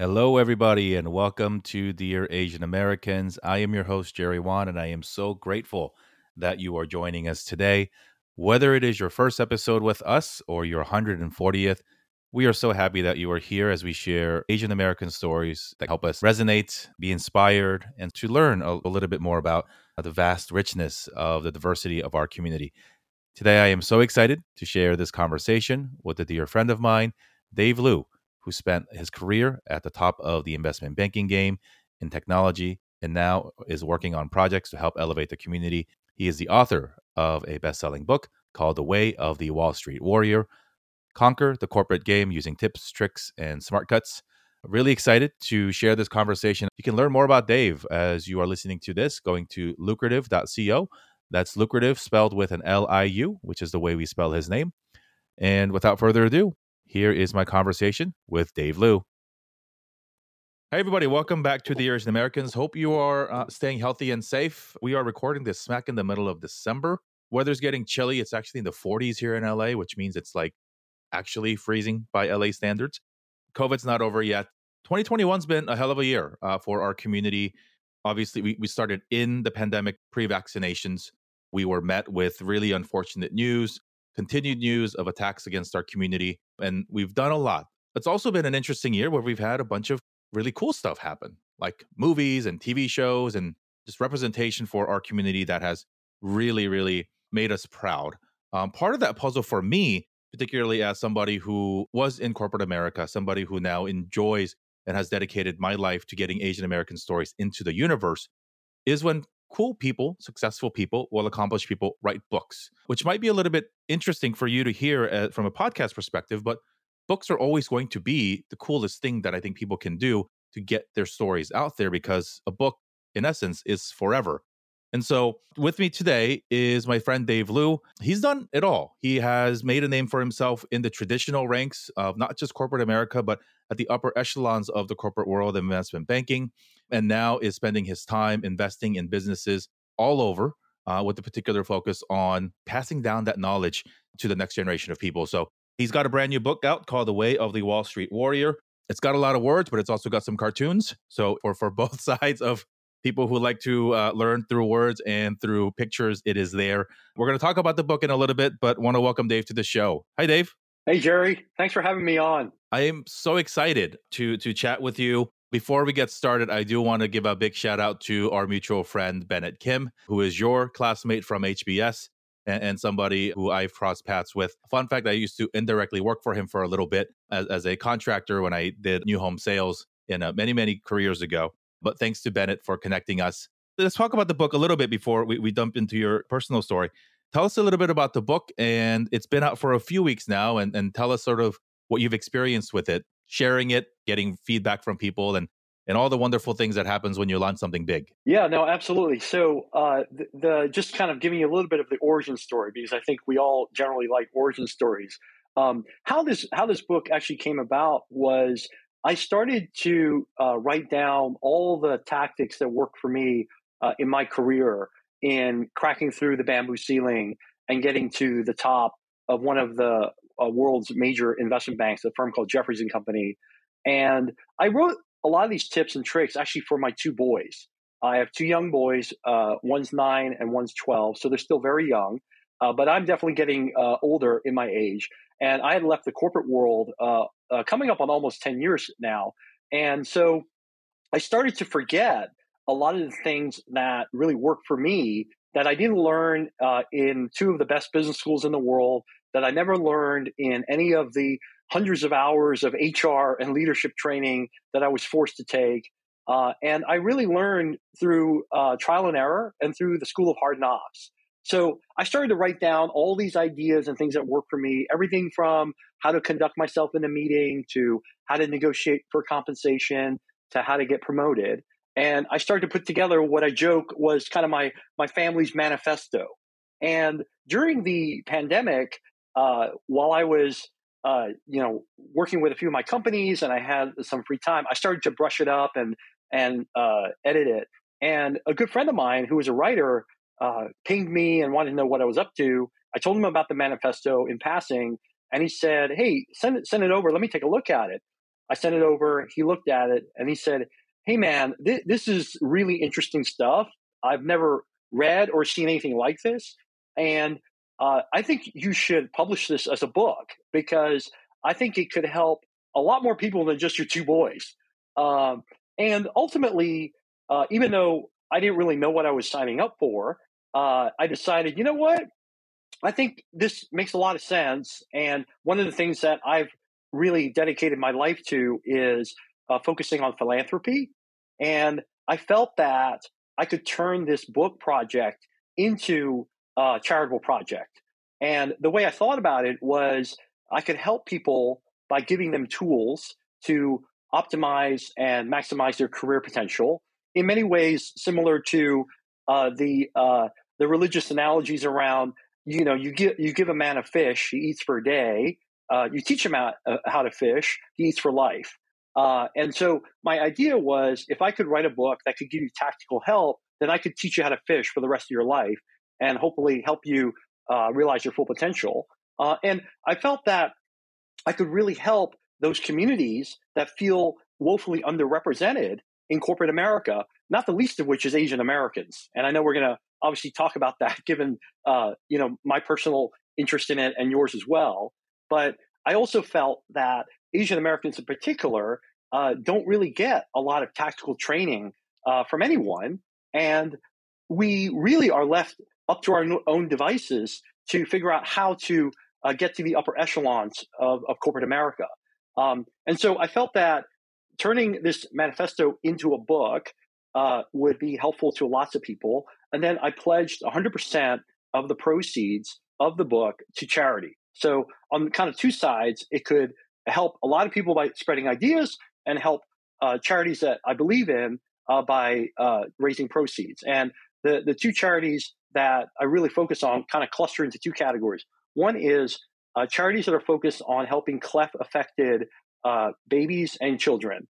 Hello, everybody, and welcome to Dear Asian Americans. I am your host, Jerry Won, and I am so grateful that you are joining us today. Whether it is your first episode with us or your 140th, we are so happy that you are here as we share Asian American stories that help us resonate, be inspired, and to learn a, a little bit more about the vast richness of the diversity of our community. Today, I am so excited to share this conversation with a dear friend of mine, Dave Liu who spent his career at the top of the investment banking game in technology and now is working on projects to help elevate the community. He is the author of a best selling book called The Way of the Wall Street Warrior Conquer the Corporate Game Using Tips, Tricks, and Smart Cuts. Really excited to share this conversation. You can learn more about Dave as you are listening to this going to lucrative.co. That's lucrative spelled with an L I U, which is the way we spell his name. And without further ado, here is my conversation with Dave Liu. Hey, everybody, welcome back to Dear Asian Americans. Hope you are uh, staying healthy and safe. We are recording this smack in the middle of December. Weather's getting chilly. It's actually in the 40s here in LA, which means it's like actually freezing by LA standards. COVID's not over yet. 2021's been a hell of a year uh, for our community. Obviously, we, we started in the pandemic pre vaccinations. We were met with really unfortunate news continued news of attacks against our community. And we've done a lot. It's also been an interesting year where we've had a bunch of really cool stuff happen, like movies and TV shows and just representation for our community that has really, really made us proud. Um, part of that puzzle for me, particularly as somebody who was in corporate America, somebody who now enjoys and has dedicated my life to getting Asian American stories into the universe, is when cool people, successful people, well accomplished people write books, which might be a little bit interesting for you to hear uh, from a podcast perspective. But books are always going to be the coolest thing that I think people can do to get their stories out there because a book, in essence, is forever. And so with me today is my friend Dave Liu. He's done it all. He has made a name for himself in the traditional ranks of not just corporate America, but at the upper echelons of the corporate world of investment banking, and now is spending his time investing in businesses all over uh, with a particular focus on passing down that knowledge to the next generation of people. So he's got a brand new book out called The Way of the Wall Street Warrior. It's got a lot of words, but it's also got some cartoons. So for, for both sides of people who like to uh, learn through words and through pictures, it is there. We're going to talk about the book in a little bit, but want to welcome Dave to the show. Hi, Dave. Hey, Jerry. Thanks for having me on. I am so excited to to chat with you. Before we get started, I do want to give a big shout out to our mutual friend Bennett Kim, who is your classmate from HBS and, and somebody who I've crossed paths with. Fun fact: I used to indirectly work for him for a little bit as, as a contractor when I did new home sales in uh, many many careers ago. But thanks to Bennett for connecting us. Let's talk about the book a little bit before we, we dump into your personal story. Tell us a little bit about the book, and it's been out for a few weeks now, and, and tell us sort of what you've experienced with it, sharing it, getting feedback from people, and and all the wonderful things that happens when you launch something big. Yeah, no, absolutely. So, uh, the, the, just kind of giving you a little bit of the origin story because I think we all generally like origin stories. Um, how this how this book actually came about was I started to uh, write down all the tactics that worked for me uh, in my career in cracking through the bamboo ceiling and getting to the top of one of the uh, world's major investment banks, a firm called Jefferies and Company. And I wrote a lot of these tips and tricks actually for my two boys. I have two young boys. Uh, one's nine and one's twelve, so they're still very young. Uh, but I'm definitely getting uh, older in my age. And I had left the corporate world uh, uh, coming up on almost 10 years now. And so I started to forget a lot of the things that really worked for me that I didn't learn uh, in two of the best business schools in the world, that I never learned in any of the hundreds of hours of HR and leadership training that I was forced to take. Uh, and I really learned through uh, trial and error and through the school of hard knocks. So I started to write down all these ideas and things that work for me, everything from how to conduct myself in a meeting to how to negotiate for compensation to how to get promoted. And I started to put together what I joke was kind of my my family's manifesto. And during the pandemic, uh, while I was uh, you know working with a few of my companies and I had some free time, I started to brush it up and and uh, edit it. And a good friend of mine who was a writer uh, pinged me and wanted to know what I was up to. I told him about the manifesto in passing, and he said, "Hey, send it send it over. Let me take a look at it." I sent it over. He looked at it and he said, Hey, man, th- this is really interesting stuff. I've never read or seen anything like this. And uh, I think you should publish this as a book because I think it could help a lot more people than just your two boys. Um, and ultimately, uh, even though I didn't really know what I was signing up for, uh, I decided, you know what? I think this makes a lot of sense. And one of the things that I've really dedicated my life to is uh, focusing on philanthropy. And I felt that I could turn this book project into a charitable project. And the way I thought about it was I could help people by giving them tools to optimize and maximize their career potential. In many ways, similar to uh, the uh, the religious analogies around you know you give you give a man a fish he eats for a day uh, you teach him how, uh, how to fish he eats for life. Uh, and so my idea was if i could write a book that could give you tactical help then i could teach you how to fish for the rest of your life and hopefully help you uh, realize your full potential. And i felt that i could really help those communities that feel woefully underrepresented in corporate america not the least of which is asian americans. And i know we're going to obviously talk about that given uh, you know my personal interest in it and yours as well. But i also felt that asian americans in particular uh, don't really get a lot of tactical training uh, from anyone. And we really are left up to our own devices to figure out how to uh, get to the upper echelons of, of corporate america. Um, and so i felt that turning this manifesto into a book uh, would be helpful to lots of people. And then I pledged 100% of the proceeds of the book to charity. So on kind of two sides, it could help a lot of people by spreading ideas and help uh, charities that I believe in uh, by uh, raising proceeds. And the, the two charities that I really focus on kind of cluster into two categories. One is uh, charities that are focused on helping cleft affected babies and children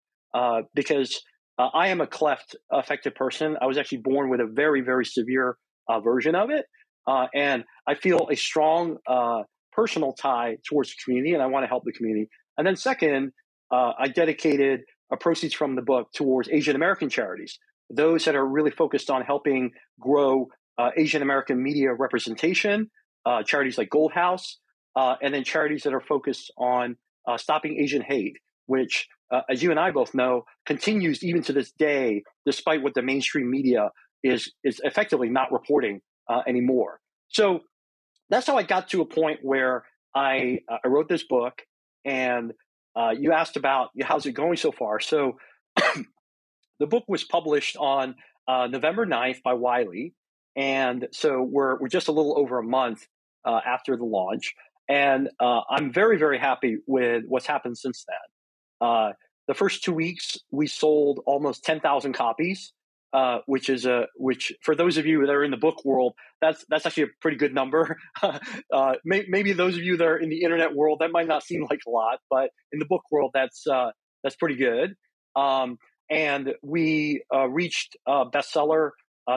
because uh, I am a cleft affected person. I was actually born with a very, very severe uh, version of it. Uh, and I feel a strong uh, personal tie towards the community and I want to help the community. And then, second, uh, I dedicated a proceeds from the book towards Asian American charities, those that are really focused on helping grow uh, Asian American media representation, charities like Gold House, and then charities that are focused on stopping Asian hate, which uh, as you and I both know, continues even to this day, despite what the mainstream media is is effectively not reporting uh, anymore. So that's how I got to a point where I uh, I wrote this book, and uh, you asked about how's it going so far. So the book was published on uh, November 9th by Wiley, and so we're we're just a little over a month uh, after the launch, and I'm very very happy with what's happened since then. Uh, the first two weeks, we sold almost 10,000 copies, uh, which is a which for those of you that are in the book world, that's that's actually a pretty good number. uh, may, maybe those of you that are in the internet world, that might not seem like a lot, but in the book world, that's uh, that's pretty good. Um, and we uh, reached bestseller,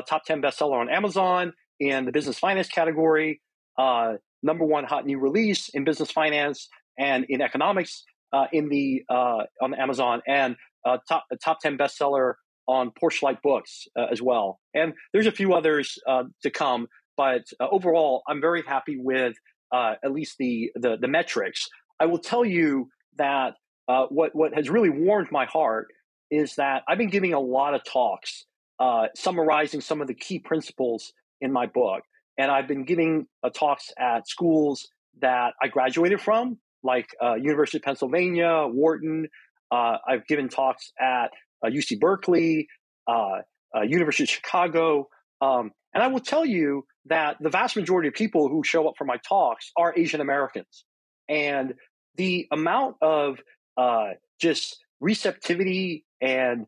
top 10 bestseller on Amazon in the business finance category, number one hot new release in business finance and in economics uh, in the uh, on Amazon and uh, top top ten bestseller on Porchlight Books uh, as well. And there's a few others uh, to come, but overall, I'm very happy with at least the, the, the metrics. I will tell you that what what has really warmed my heart is that I've been giving a lot of talks summarizing some of the key principles in my book. And I've been giving talks at schools that I graduated from, like uh, University of Pennsylvania, Wharton. Uh, I've given talks at UC uh, Berkeley, uh, uh, University of Chicago. Um, and I will tell you that the vast majority of people who show up for my talks are Asian Americans. And the amount of just receptivity and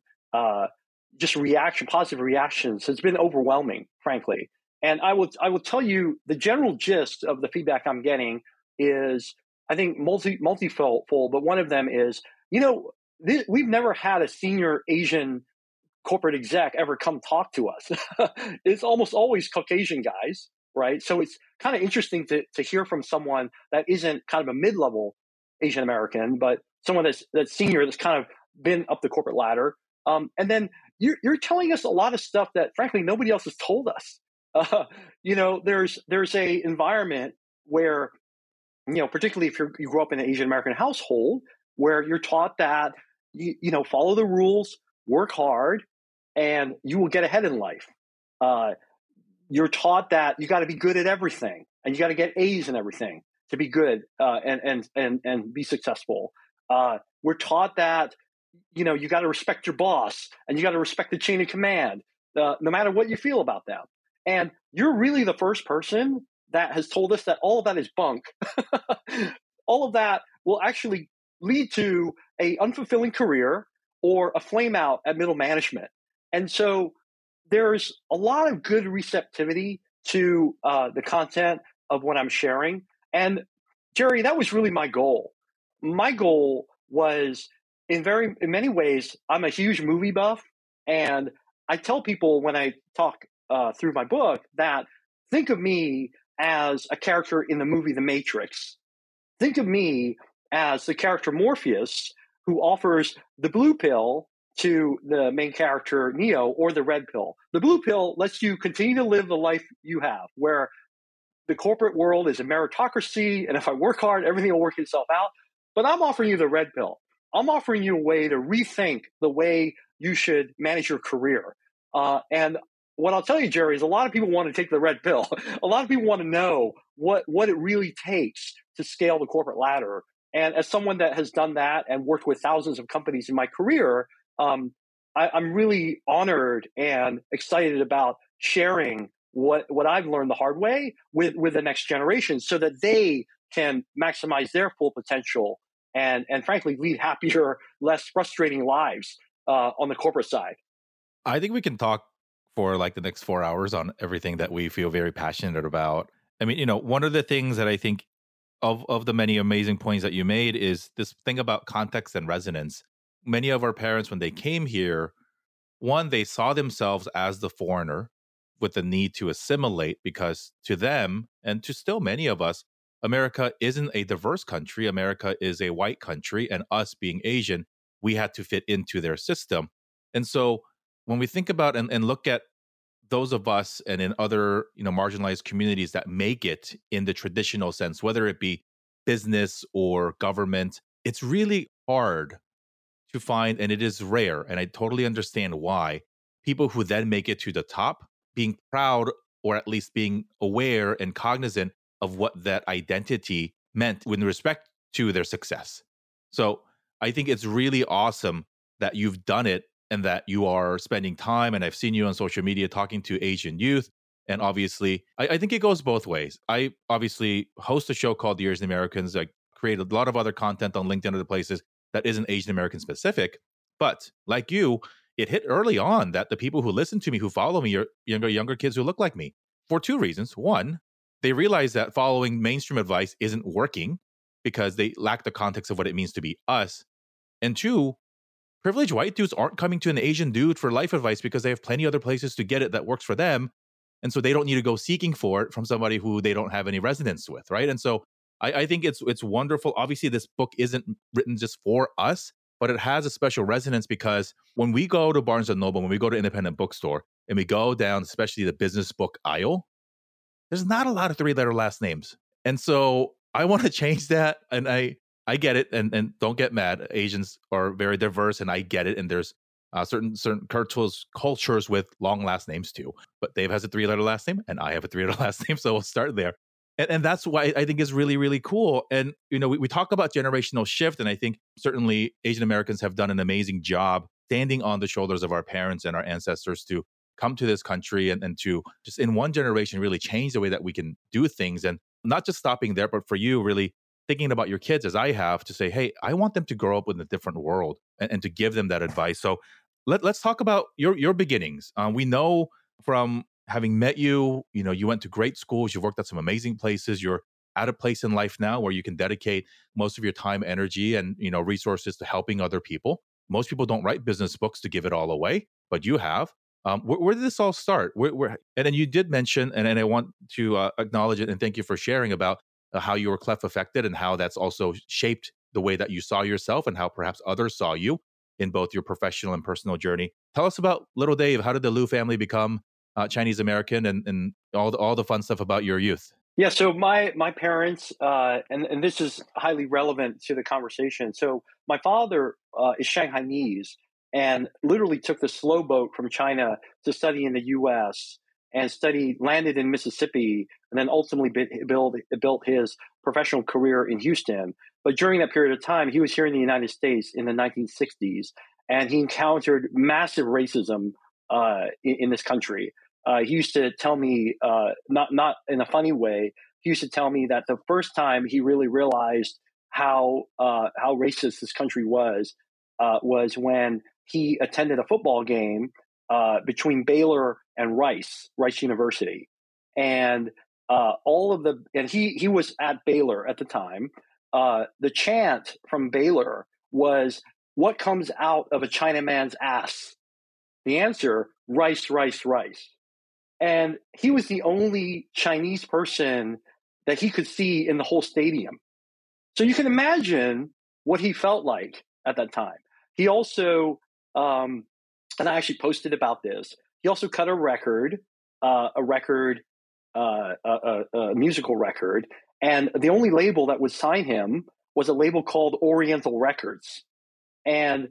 just reaction, positive reactions has been overwhelming, frankly. And I will I will tell you the general gist of the feedback I'm getting is I think multi multifold, but one of them is, you know, this, we've never had a senior Asian corporate exec ever come talk to us. it's almost always Caucasian guys, right? So it's kind of interesting to to hear from someone that isn't kind of a mid level Asian American, but someone that's that's senior that's kind of been up the corporate ladder. Um, and then you're, you're telling us a lot of stuff that frankly nobody else has told us. Uh, you know, there's there's a environment where, you know, particularly if you grew up in an Asian American household, where you're taught that you, you know follow the rules, work hard, and you will get ahead in life. Uh, you're taught that you got to be good at everything, and you got to get A's in everything to be good uh, and and and and be successful. Uh, we're taught that you know you got to respect your boss and you got to respect the chain of command, uh, no matter what you feel about them. And you're really the first person that has told us that all of that is bunk. all of that will actually lead to a unfulfilling career or a flame out at middle management. And so there's a lot of good receptivity to uh, the content of what I'm sharing. And Jerry, that was really my goal. My goal was in very in many ways, I'm a huge movie buff, and I tell people when I talk uh, through my book that think of me as a character in the movie The Matrix. Think of me as the character Morpheus, who offers the blue pill to the main character Neo or the red pill. The blue pill lets you continue to live the life you have, where the corporate world is a meritocracy, and if I work hard, everything will work itself out. But I'm offering you the red pill. I'm offering you a way to rethink the way you should manage your career. Uh, and what I'll tell you, Jerry, is a lot of people want to take the red pill. a lot of people want to know what what it really takes to scale the corporate ladder. And as someone that has done that and worked with thousands of companies in my career, um, I, I'm really honored and excited about sharing what what I've learned the hard way with with the next generation, so that they can maximize their full potential and and frankly lead happier, less frustrating lives uh, on the corporate side. I think we can talk for like the next four hours on everything that we feel very passionate about. I mean, you know, one of the things that I think of of the many amazing points that you made is this thing about context and resonance. Many of our parents, when they came here, one they saw themselves as the foreigner with the need to assimilate because to them and to still many of us America isn't a diverse country. America is a white country, and us being Asian, we had to fit into their system. And so when we think about and, and look at those of us and in other you know marginalized communities that make it in the traditional sense, whether it be business or government, it's really hard to find, and it is rare, and I totally understand why, people who then make it to the top being proud or at least being aware and cognizant of what that identity meant with respect to their success. So I think it's really awesome that you've done it and that you are spending time. And I've seen you on social media talking to Asian youth. And obviously, I, I think it goes both ways. I obviously host a show called Dear Asian Americans. I create a lot of other content on LinkedIn other places that isn't Asian American specific. But like you, it hit early on that the people who listen to me, who follow me, are younger, younger kids who look like me for two reasons. One, they realize that following mainstream advice isn't working because they lack the context of what it means to be us. And two, privileged white dudes aren't coming to an Asian dude for life advice because they have plenty other places to get it that works for them. And so they don't need to go seeking for it from somebody who they don't have any resonance with, right? And so I, I think it's it's wonderful. Obviously, this book isn't written just for us, but it has a special resonance because when we go to Barnes and Noble, when we go to independent bookstore, and we go down, especially the business book aisle, there's not a lot of three letter last names. And so I want to change that. And I, I get it. And, and don't get mad. Asians are very diverse and I get it. And there's uh, certain, certain cultures, cultures with long last names too. But Dave has a three letter last name and I have a three letter last name. So we'll start there. And, and that's why I think is really, really cool. And, you know, we, we talk about generational shift. And I think certainly Asian Americans have done an amazing job standing on the shoulders of our parents and our ancestors to come to this country and, and to just in one generation really change the way that we can do things. And not just stopping there, but for you, really thinking about your kids as I have to say, hey, I want them to grow up in a different world and, and to give them that advice. So let, let's talk about your your beginnings. Uh, we know from having met you, you know, you went to great schools, you've worked at some amazing places, you're at a place in life now where you can dedicate most of your time, energy, and you know resources to helping other people. Most people don't write business books to give it all away, but you have. Um, where, where, did this all start? Where, where, and then you did mention, and, and I want to uh, acknowledge it and thank you for sharing about uh, how you were cleft affected and how that's also shaped the way that you saw yourself and how perhaps others saw you in both your professional and personal journey. Tell us about little Dave. How did the Liu family become uh, Chinese American and, and all the, all the fun stuff about your youth? Yeah, so my my parents, uh, and and this is highly relevant to the conversation. So my father uh, is Shanghainese and literally took the slow boat from China to study in the U.S. and studied, landed in Mississippi, and then ultimately built built his professional career in Houston. But during that period of time, he was here in the United States in the 1960s, and he encountered massive racism uh, in, in, this country. Uh, he used to tell me, uh, not not in a funny way, he used to tell me that the first time he really realized how uh, how racist this country was uh, was when he attended a football game uh, between Baylor and Rice, Rice University, and all of the and he he was at Baylor at the time. the chant from Baylor was, "What comes out of a Chinaman's ass?" The answer, rice, rice, rice. And he was the only Chinese person that he could see in the whole stadium. So you can imagine what he felt like at that time. He also, um, and I actually posted about this, he also cut a record, uh, a record, uh, a, a, a musical record. And the only label that would sign him was a label called Oriental Records. And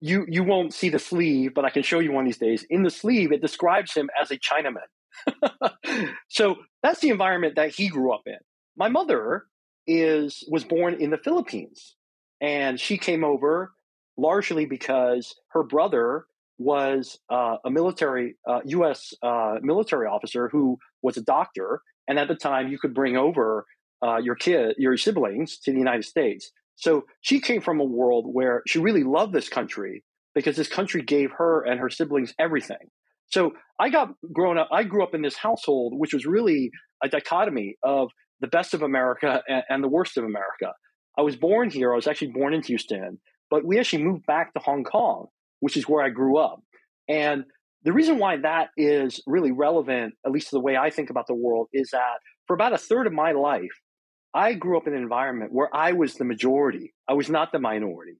you you won't see the sleeve, but I can show you one these days. In the sleeve, it describes him as a Chinaman. so that's the environment that he grew up in. My mother is was born in the Philippines, and she came over largely because her brother was uh, a military uh, U.S. Uh, military officer who was a doctor, and at the time you could bring over uh, your kid, your siblings to the United States. So she came from a world where she really loved this country because this country gave her and her siblings everything. So I got grown up, I grew up in this household, which was really a dichotomy of the best of America and, and the worst of America. I was born here. I was actually born in Houston, but we actually moved back to Hong Kong, which is where I grew up. And the reason why that is really relevant, at least the way I think about the world, is that for about a third of my life, I grew up in an environment where I was the majority. I was not the minority.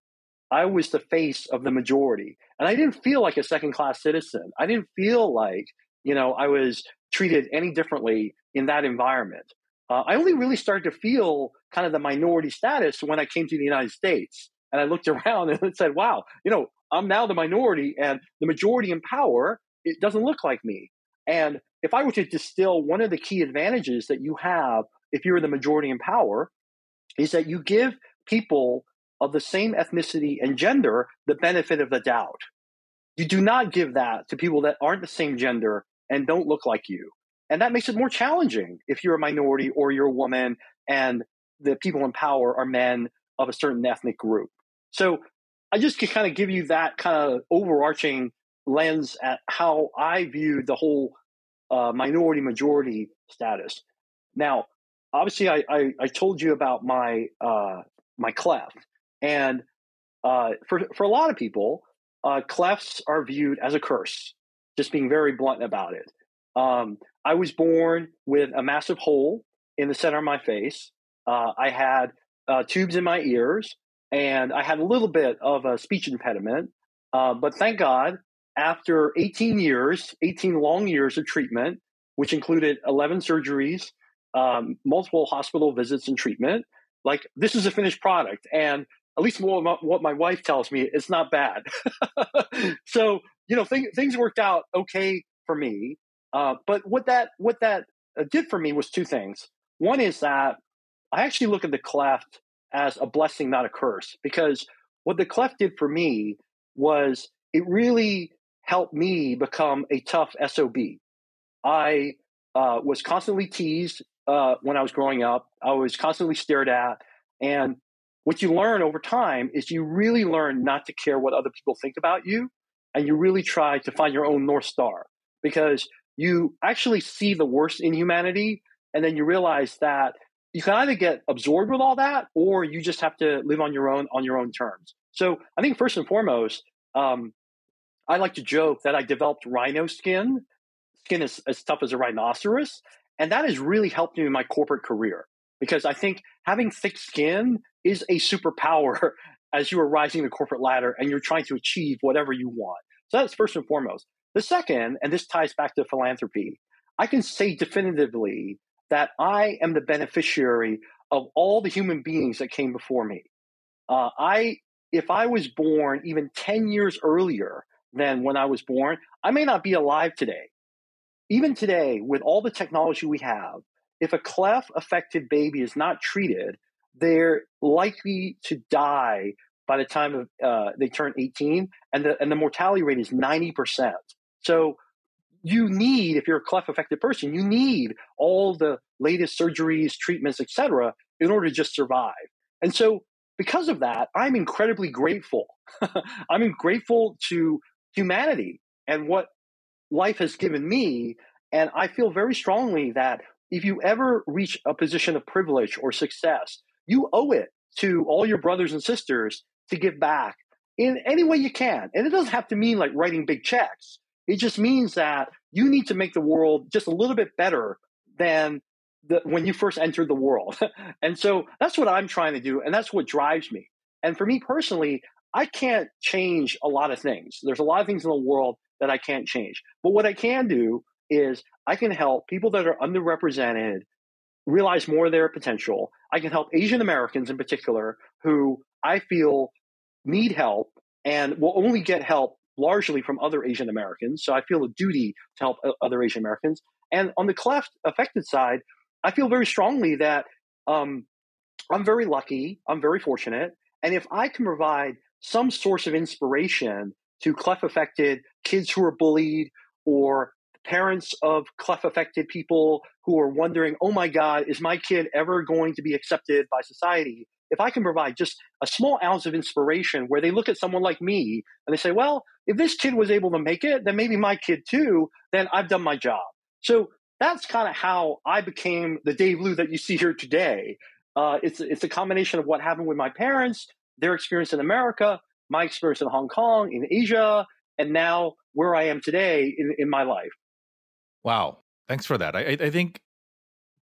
I was the face of the majority. And I didn't feel like a second class citizen. I didn't feel like, you know, I was treated any differently in that environment. Uh, I only really started to feel kind of the minority status when I came to the United States. And I looked around and said, wow, you know, I'm now the minority and the majority in power, it doesn't look like me. And if I were to distill one of the key advantages that you have if you're the majority in power, is that you give people of the same ethnicity and gender the benefit of the doubt. You do not give that to people that aren't the same gender and don't look like you. And that makes it more challenging if you're a minority or you're a woman and the people in power are men of a certain ethnic group. So I just can kind of give you that kind of overarching lens at how I view the whole uh, minority majority status. Now, obviously I, I, I told you about my uh, my cleft, and uh, for for a lot of people, uh, clefts are viewed as a curse. Just being very blunt about it. Um, I was born with a massive hole in the center of my face. Uh, I had uh, tubes in my ears, and I had a little bit of a speech impediment. Uh, but thank God, after 18 years, 18 long years of treatment, which included 11 surgeries, um, multiple hospital visits and treatment. Like this is a finished product, and at least what my wife tells me, it's not bad. so you know, th- things worked out okay for me. Uh, but what that what that uh, did for me was two things. One is that I actually look at the cleft as a blessing, not a curse, because what the cleft did for me was it really helped me become a tough SOB. I uh, was constantly teased uh, when I was growing up. I was constantly stared at. And what you learn over time is you really learn not to care what other people think about you. And you really try to find your own North Star because you actually see the worst in humanity. And then you realize that you can either get absorbed with all that or you just have to live on your own on your own terms. So I think first and foremost, um, I like to joke that I developed rhino skin. Skin is as tough as a rhinoceros. And that has really helped me in my corporate career because I think having thick skin is a superpower as you are rising the corporate ladder and you're trying to achieve whatever you want. So that's first and foremost. The second, and this ties back to philanthropy, I can say definitively that I am the beneficiary of all the human beings that came before me. Uh, I, if I was born even 10 years earlier than when I was born, I may not be alive today. Even today, with all the technology we have, if a cleft affected baby is not treated, they're likely to die by the time of, uh, they turn 18, and the, and the mortality rate is 90%. So you need, if you're a cleft affected person, you need all the latest surgeries, treatments, etc., in order to just survive. And so, because of that, I'm incredibly grateful. I'm grateful to humanity and what life has given me. And I feel very strongly that if you ever reach a position of privilege or success, you owe it to all your brothers and sisters to give back in any way you can. And it doesn't have to mean like writing big checks. It just means that you need to make the world just a little bit better than the, when you first entered the world. and so that's what I'm trying to do. And that's what drives me. And for me personally, I can't change a lot of things. There's a lot of things in the world that I can't change. But what I can do is I can help people that are underrepresented realize more of their potential. I can help Asian Americans in particular who I feel need help and will only get help largely from other Asian Americans. So I feel a duty to help other Asian Americans. And on the cleft affected side, I feel very strongly that um, I'm very lucky, I'm very fortunate. And if I can provide some source of inspiration to cleft affected kids who are bullied or parents of cleft affected people who are wondering, oh my God, is my kid ever going to be accepted by society? If I can provide just a small ounce of inspiration where they look at someone like me and they say, well, if this kid was able to make it, then maybe my kid too, then I've done my job. So that's kind of how I became the Dave Liu that you see here today. Uh, it's, it's a combination of what happened with my parents, their experience in America, my experience in Hong Kong, in Asia, and now where I am today in, in my life. Wow. Thanks for that. I, I think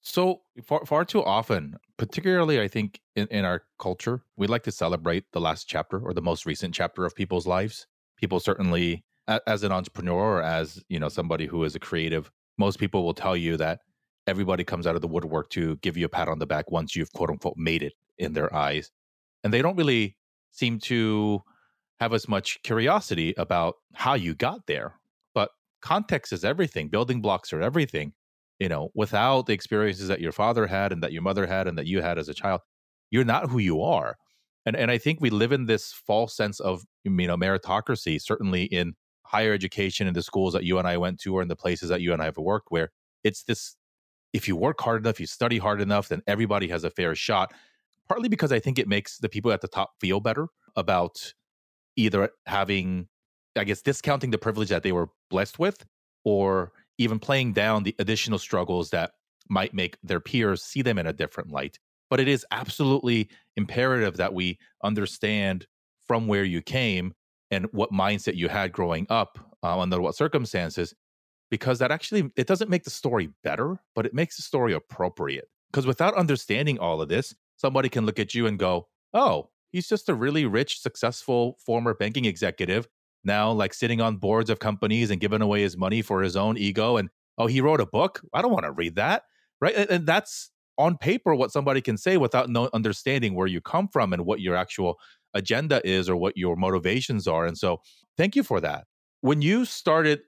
so far, far too often, particularly I think in, in our culture, we like to celebrate the last chapter or the most recent chapter of people's lives. People certainly, as an entrepreneur or as you know somebody who is a creative, most people will tell you that everybody comes out of the woodwork to give you a pat on the back once you've quote unquote made it in their eyes, and they don't really seem to have as much curiosity about how you got there But context is everything. Building blocks are everything. You know, without the experiences that your father had and that your mother had and that you had as a child, you're not who you are. And and I think we live in this false sense of you know meritocracy, certainly in higher education in the schools that you and I went to or in the places that you and I have worked, where it's this if you work hard enough, you study hard enough, then everybody has a fair shot. Partly because I think it makes the people at the top feel better about either having I guess, discounting the privilege that they were blessed with, or even playing down the additional struggles that might make their peers see them in a different light. But it is absolutely imperative that we understand from where you came and what mindset you had growing up uh, under what circumstances because that actually it doesn't make the story better but it makes the story appropriate because without understanding all of this somebody can look at you and go oh he's just a really rich successful former banking executive now like sitting on boards of companies and giving away his money for his own ego and oh he wrote a book? I don't want to read that. Right? And, and, that's on paper what somebody can say without no understanding where you come from and what your actual agenda is or what your motivations are and so thank you for that. When you started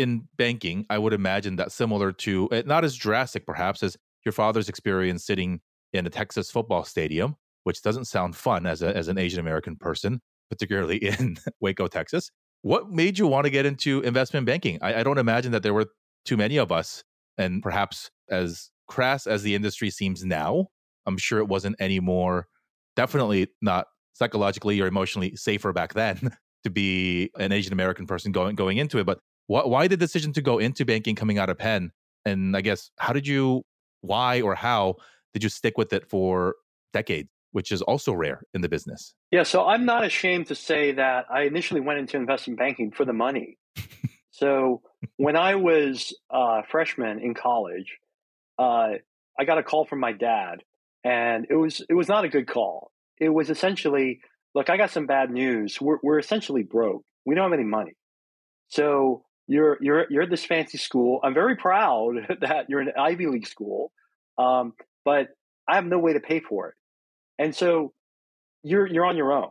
in banking i would imagine that similar to eh, not as drastic perhaps as your father's experience sitting in a texas football stadium which doesn't sound fun as, a, as an asian american person particularly in Waco, Texas. What made you want to get into investment banking? I, I don't imagine that there were too many of us, and perhaps as crass as the industry seems now, I'm sure it wasn't any more, definitely not psychologically or emotionally safer back then to be an Asian American person going going into it. But wh- why the decision to go into banking coming out of Penn? And I guess how did you, why or how did you stick with it for decades? Which is also rare in the business. Yeah, so I'm not ashamed to say that I initially went into investment banking for the money. so when I was a freshman in college, uh, I got a call from my dad and it was it was not a good call. It was essentially, look, I got some bad news. We're we're essentially broke. We don't have any money. So you're you're you're at this fancy school. I'm very proud that you're in an Ivy League school, um, but I have no way to pay for it, and so you're you're on your own.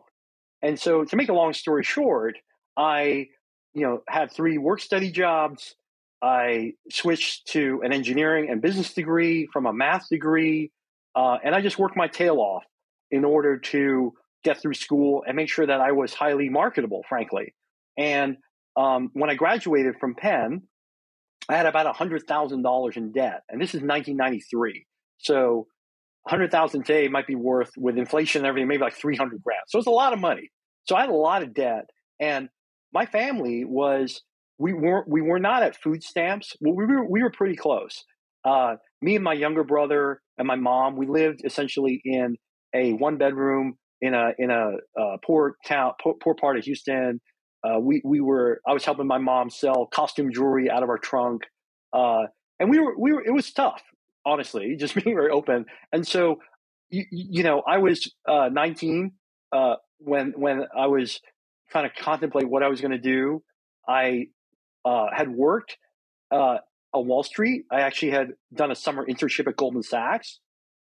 And so, to make a long story short, I you know had three work study jobs. I switched to an engineering and business degree from a math degree, uh, and I just worked my tail off in order to get through school and make sure that I was highly marketable, frankly. And um, when I graduated from Penn, I had about $100,000 in debt. And this is 1993. So 100,000 today might be worth, with inflation and everything, maybe like 300 grand. So it's a lot of money. So I had a lot of debt. And my family was, we weren't, we were not at food stamps. Well, we were, we were pretty close. Uh, me and my younger brother and my mom, we lived essentially in a one bedroom in a in a uh, poor town, poor, poor, part of Houston. Uh, we we were I was helping my mom sell costume jewelry out of our trunk, uh, and we were we were it was tough, honestly, just being very open. And so, you, you know, I was uh, 19 uh, when when I was trying to contemplate what I was going to do. I uh, had worked on Wall Street. I actually had done a summer internship at Goldman Sachs,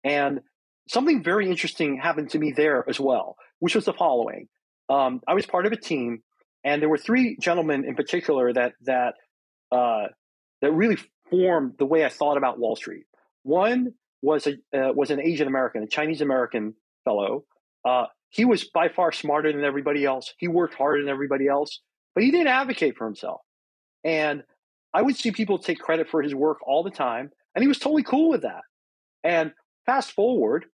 and something very interesting happened to me there as well, which was the following. Um, I was part of a team, and there were three gentlemen in particular that that uh, that really formed the way I thought about Wall Street. One was a uh, was an Asian American, a Chinese American fellow. Uh, he was by far smarter than everybody else. He worked harder than everybody else, but he didn't advocate for himself. And I would see people take credit for his work all the time, and he was totally cool with that. And fast forward,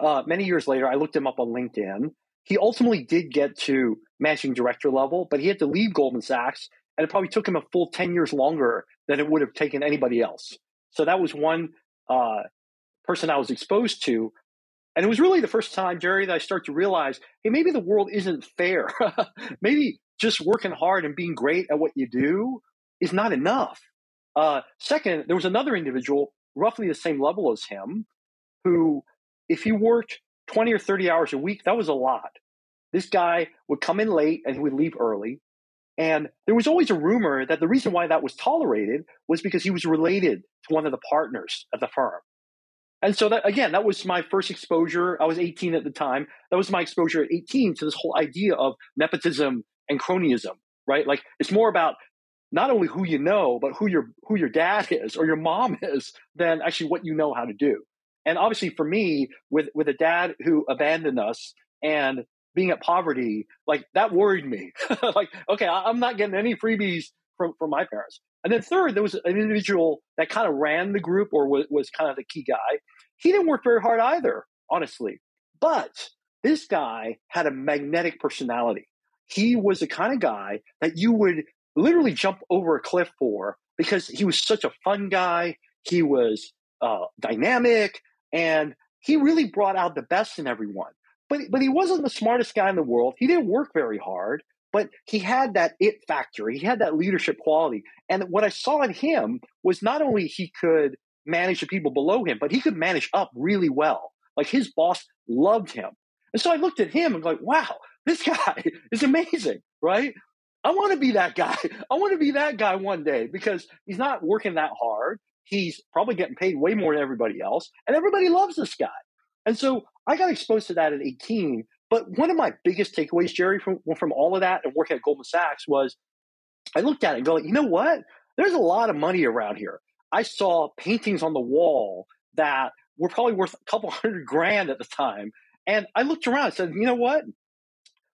uh, many years later, I looked him up on LinkedIn. He ultimately did get to managing director level, but he had to leave Goldman Sachs, and it probably took him a full 10 years longer than it would have taken anybody else. So that was one uh, person I was exposed to. And it was really the first time, Jerry, that I start to realize hey, maybe the world isn't fair. maybe just working hard and being great at what you do is not enough. Uh, second, there was another individual, roughly the same level as him, who if he worked 20 or 30 hours a week, that was a lot. This guy would come in late and he would leave early. And there was always a rumor that the reason why that was tolerated was because he was related to one of the partners at the firm. And so that again, that was my first exposure. I was 18 at the time. That was my exposure at 18 to this whole idea of nepotism and cronyism, right? Like it's more about not only who you know, but who your who your dad is or your mom is than actually what you know how to do. And obviously for me, with with a dad who abandoned us and being at poverty, like that worried me. like, okay, I'm not getting any freebies from, from my parents. And then third, there was an individual that kind of ran the group or was, was kind of the key guy. He didn't work very hard either, honestly. But this guy had a magnetic personality. He was the kind of guy that you would literally jump over a cliff for because he was such a fun guy. He was uh, dynamic. And he really brought out the best in everyone. But, but he wasn't the smartest guy in the world. He didn't work very hard, but he had that it factor. He had that leadership quality. And what I saw in him was not only he could manage the people below him, but he could manage up really well. Like his boss loved him. And so I looked at him and like, wow, this guy is amazing, right? I want to be that guy. I want to be that guy one day because he's not working that hard. He's probably getting paid way more than everybody else, and everybody loves this guy. And so I got exposed to that at 18. But one of my biggest takeaways, Jerry, from, from all of that and working at Goldman Sachs was I looked at it and go, you know what? There's a lot of money around here. I saw paintings on the wall that were probably worth a couple hundred grand at the time. And I looked around and said, you know what?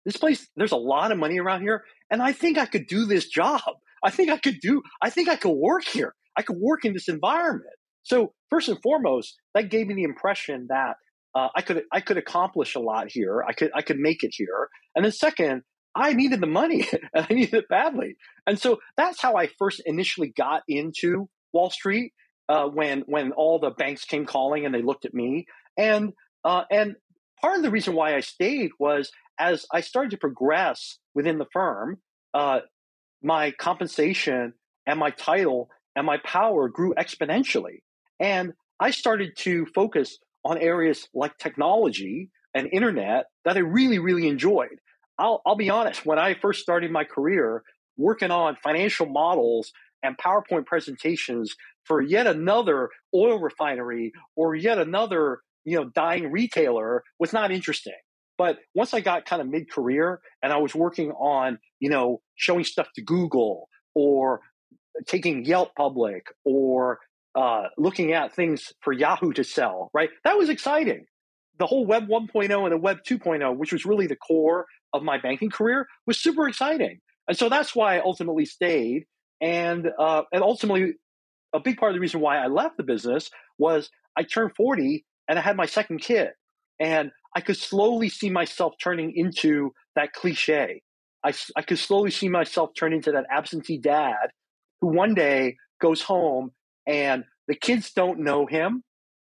This place, there's a lot of money around here. And I think I could do this job. I think I could do, I think I could work here. I could work in this environment. So first and foremost, that gave me the impression that uh, I could I could accomplish a lot here. I could I could make it here. And then second, I needed the money and I needed it badly. And so that's how I first initially got into Wall Street uh, when when all the banks came calling and they looked at me. And uh, and part of the reason why I stayed was as I started to progress within the firm, uh, my compensation and my title and my power grew exponentially. And I started to focus on areas like technology and internet that I really, really enjoyed. I'll, I'll be honest, when I first started my career working on financial models and PowerPoint presentations for yet another oil refinery or yet another you know dying retailer was not interesting. But once I got kind of mid career and I was working on you know showing stuff to Google or taking Yelp public or uh, looking at things for Yahoo to sell, right? That was exciting. The whole Web 1.0 and the Web 2.0, which was really the core of my banking career, was super exciting. And so that's why I ultimately stayed. And uh, and ultimately, a big part of the reason why I left the business was I turned 40 and I had my second kid. And I could slowly see myself turning into that cliche. I, I could slowly see myself turn into that absentee dad who one day goes home and the kids don't know him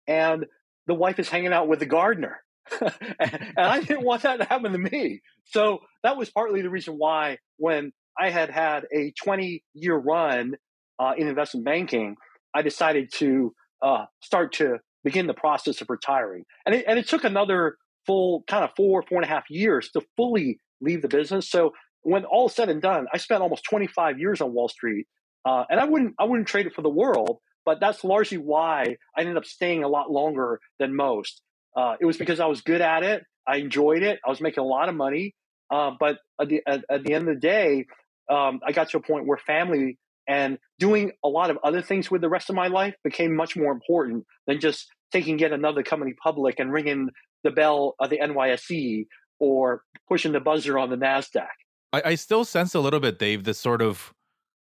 and the wife is hanging out with the gardener. and I didn't want that to happen to me. So that was partly the reason why when I had had a 20 year run uh, in investment banking, I decided to uh, start to begin the process of retiring. And it, and it took another full kind of four, four and a half years to fully leave the business. So when all said and done, I spent almost 25 years on Wall Street. Uh, and I wouldn't, I wouldn't trade it for the world, but that's largely why I ended up staying a lot longer than most. Uh, it was because I was good at it. I enjoyed it. I was making a lot of money. Uh, but at the, at, at the end of the day, um, I got to a point where family and doing a lot of other things with the rest of my life became much more important than just taking yet another company public and ringing the bell of the NYSE or pushing the buzzer on the NASDAQ. I, I still sense a little bit, Dave, this sort of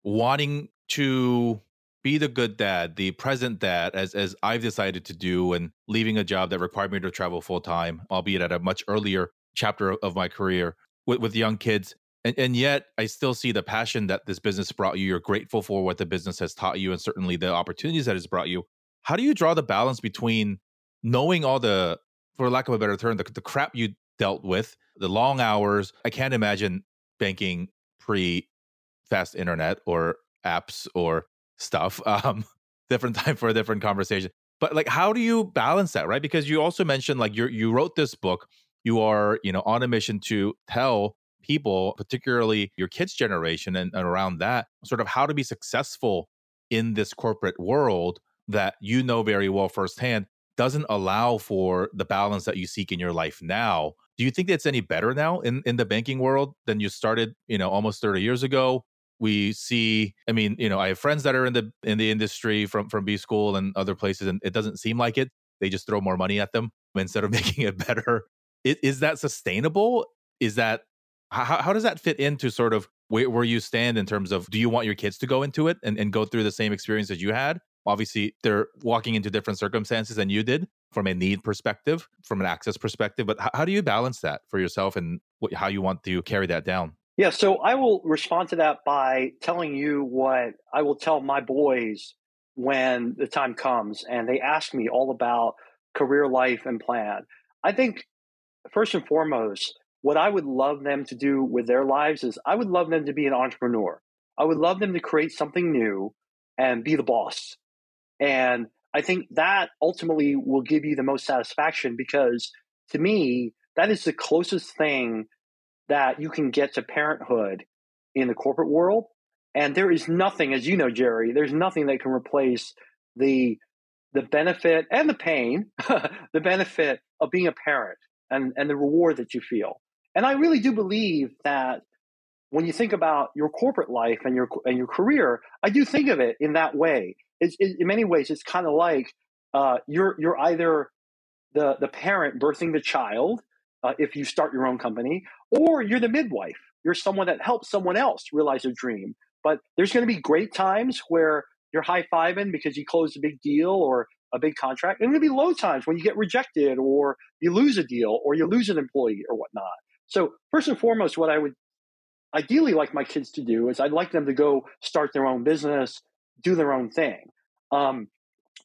wanting to be the good dad, the present dad, as as I've decided to do, and leaving a job that required me to travel full time, albeit at a much earlier chapter of my career with, with young kids. And, and yet, I still see the passion that this business brought you. You're grateful for what the business has taught you, and certainly the opportunities that it's brought you. How do you draw the balance between knowing all the, for lack of a better term, the, the crap you dealt with, the long hours? I can't imagine banking pre fast internet or apps or stuff. Um, different time for a different conversation. But like, how do you balance that, right? Because you also mentioned like you you wrote this book. You are you know on a mission to tell people, particularly your kids' generation and, and around that, sort of how to be successful in this corporate world that you know very well firsthand doesn't allow for the balance that you seek in your life now. Do you think it's any better now in, in the banking world than you started, you know, almost 30 years ago? We see, I mean, you know, I have friends that are in the in the industry from from B school and other places, and it doesn't seem like it. They just throw more money at them instead of making it better. Is, that sustainable? Is that how, how does that fit into sort of where, where you stand in terms of do you want your kids to go into it and, and go through the same experience as you had? Obviously, they're walking into different circumstances than you did from a need perspective, from an access perspective. But how, how do you balance that for yourself and how you want to carry that down? Yeah, so I will respond to that by telling you what I will tell my boys when the time comes and they ask me all about career life and plan. I think first and foremost, what I would love them to do with their lives is I would love them to be an entrepreneur. I would love them to create something new and be the boss. And I think that ultimately will give you the most satisfaction because to me, that is the closest thing that you can get to parenthood in the corporate world. And there is nothing, as you know, Jerry, there's nothing that can replace the the benefit and the pain, the benefit of being a parent and, and the reward that you feel. And I really do believe that when you think about your corporate life and your and your career, I do think of it in that way. It's, it, in many ways, it's kind of like uh, you're you're either the the parent birthing the child uh, if you start your own company, or you're the midwife. You're someone that helps someone else realize a dream. But there's going to be great times where you're high fiving because you closed a big deal or a big contract. And there'll be low times when you get rejected or you lose a deal or you lose an employee or whatnot. So first and foremost, what I would ideally like my kids to do is I'd like them to go start their own business, do their own thing. Um,